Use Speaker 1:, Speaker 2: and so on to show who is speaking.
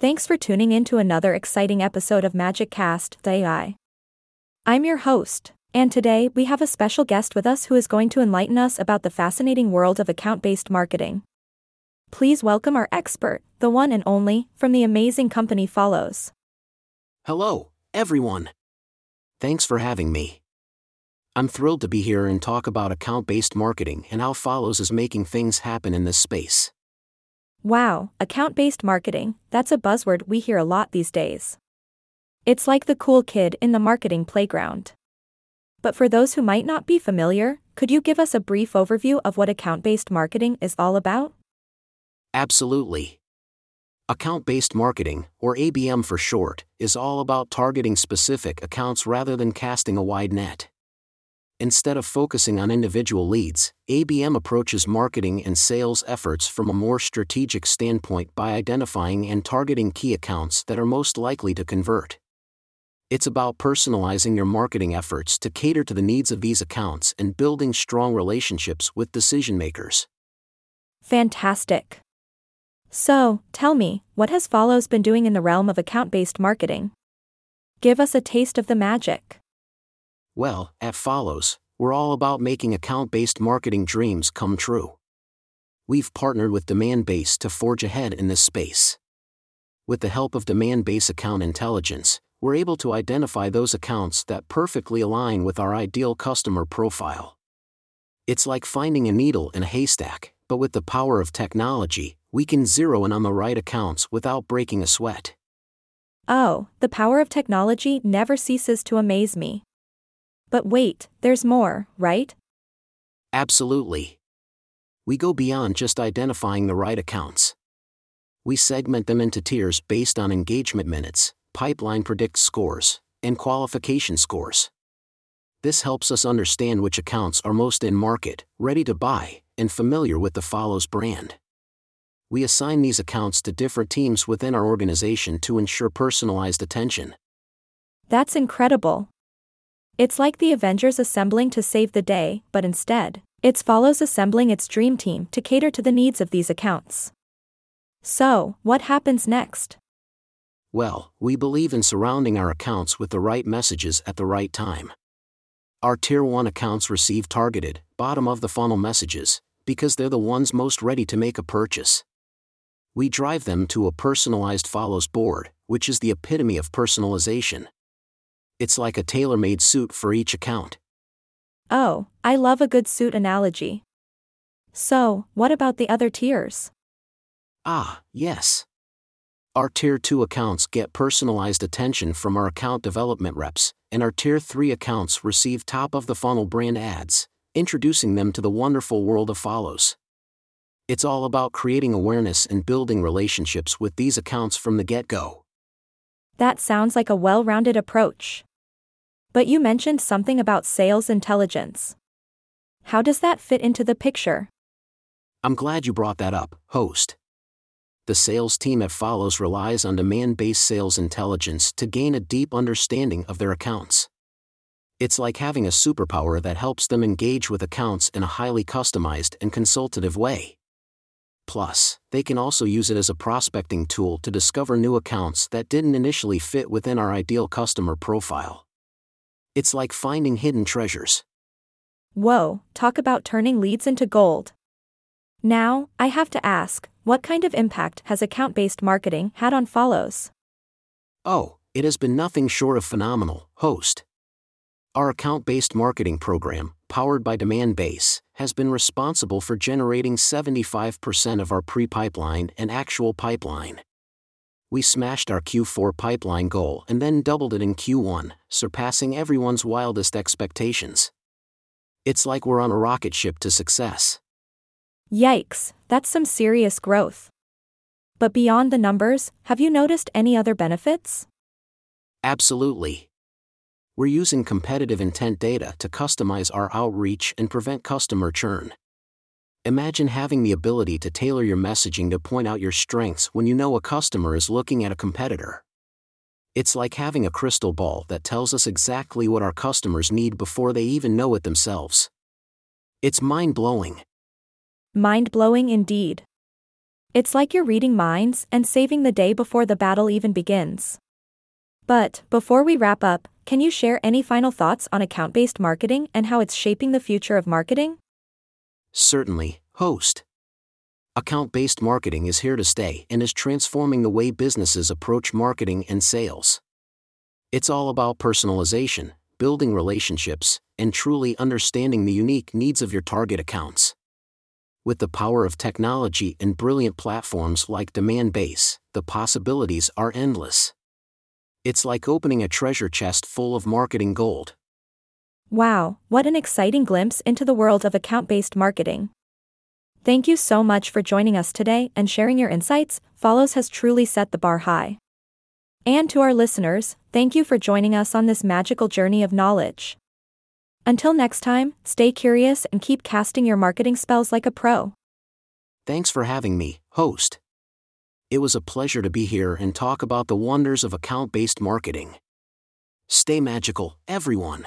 Speaker 1: Thanks for tuning in to another exciting episode of Magic Cast, the AI. I'm your host, and today we have a special guest with us who is going to enlighten us about the fascinating world of account based marketing. Please welcome our expert, the one and only, from the amazing company Folloze.
Speaker 2: Hello, everyone. Thanks for having me. I'm thrilled to be here and talk about account based marketing and how Folloze is making things happen in this space.
Speaker 1: Wow, account based marketing, that's a buzzword we hear a lot these days. It's like the cool kid in the marketing playground. But for those who might not be familiar, could you give us a brief overview of what account based marketing is all about?
Speaker 2: Absolutely. Account based marketing, or ABM for short, is all about targeting specific accounts rather than casting a wide net. Instead of focusing on individual leads, ABM approaches marketing and sales efforts from a more strategic standpoint by identifying and targeting key accounts that are most likely to convert. It's about personalizing your marketing efforts to cater to the needs of these accounts and building strong relationships with decision makers.
Speaker 1: Fantastic. So, tell me, what has Folloze been doing in the realm of account based marketing? Give us a taste of the magic.
Speaker 2: Well, at Folloze, we're all about making account based marketing dreams come true. We've partnered with Demandbase to forge ahead in this space. With the help of Demandbase Account Intelligence, we're able to identify those accounts that perfectly align with our ideal customer profile. It's like finding a needle in a haystack, but with the power of technology, we can zero in on the right accounts without breaking a sweat.
Speaker 1: Oh, the power of technology never ceases to amaze me. But wait, there's more, right?
Speaker 2: Absolutely. We go beyond just identifying the right accounts. We segment them into tiers based on engagement minutes, pipeline predict scores, and qualification scores. This helps us understand which accounts are most in market, ready to buy, and familiar with the Folloze brand. We assign these accounts to different teams within our organization to ensure personalized attention.
Speaker 1: That's incredible. It's like the Avengers assembling to save the day, but instead, it's Folloze assembling its dream team to cater to the needs of these accounts. So, what happens next?
Speaker 2: Well, we believe in surrounding our accounts with the right messages at the right time. Our Tier 1 accounts receive targeted, bottom of the funnel messages, because they're the ones most ready to make a purchase. We drive them to a personalized Folloze board, which is the epitome of personalization it's like a tailor made suit for each account.
Speaker 1: Oh, I love a good suit analogy. So, what about the other tiers?
Speaker 2: Ah, yes. Our Tier 2 accounts get personalized attention from our account development reps, and our Tier 3 accounts receive top of the funnel brand ads, introducing them to the wonderful world of Folloze. It's all about creating awareness and building relationships with these accounts from the get go.
Speaker 1: That sounds like a well rounded approach. But you mentioned something about sales intelligence. How does that fit into the picture?
Speaker 2: I'm glad you brought that up, host. The sales team at Folloze relies on Demandbase sales intelligence to gain a deep understanding of their accounts. It's like having a superpower that helps them engage with accounts in a highly customized and consultative way. Plus, they can also use it as a prospecting tool to discover new accounts that didn't initially fit within our ideal customer profile. It's like finding hidden treasures.
Speaker 1: Whoa, talk about turning leads into gold. Now, I have to ask, what kind of impact has account based marketing had on Folloze?
Speaker 2: Oh, it has been nothing short of phenomenal, host. Our account based marketing program, powered by Demandbase, has been responsible for generating 75% of our pre pipeline and actual pipeline we smashed our Q4 pipeline goal and then doubled it in Q1, surpassing everyone's wildest expectations. It's like we're on a rocket ship to success.
Speaker 1: Yikes, that's some serious growth. But beyond the numbers, have you noticed any other benefits?
Speaker 2: Absolutely. We're using competitive intent data to customize our outreach and prevent customer churn. Imagine having the ability to tailor your messaging to point out your strengths when you know a customer is looking at a competitor. It's like having a crystal ball that tells us exactly what our customers need before they even know it themselves. It's mind blowing.
Speaker 1: Mind blowing indeed. It's like you're reading minds and saving the day before the battle even begins. But, before we wrap up, can you share any final thoughts on account based marketing and how it's shaping the future of marketing?
Speaker 2: Certainly, host. Account based marketing is here to stay and is transforming the way businesses approach marketing and sales. It's all about personalization, building relationships, and truly understanding the unique needs of your target accounts. With the power of technology and brilliant platforms like Demandbase, the possibilities are endless. It's like opening a treasure chest full of marketing gold.
Speaker 1: Wow, what an exciting glimpse into the world of account based marketing. Thank you so much for joining us today and sharing your insights. Folloze has truly set the bar high. And to our listeners, thank you for joining us on this magical journey of knowledge. Until next time, stay curious and keep casting your marketing spells like a pro.
Speaker 2: Thanks for having me, host. It was a pleasure to be here and talk about the wonders of account based marketing. Stay magical, everyone.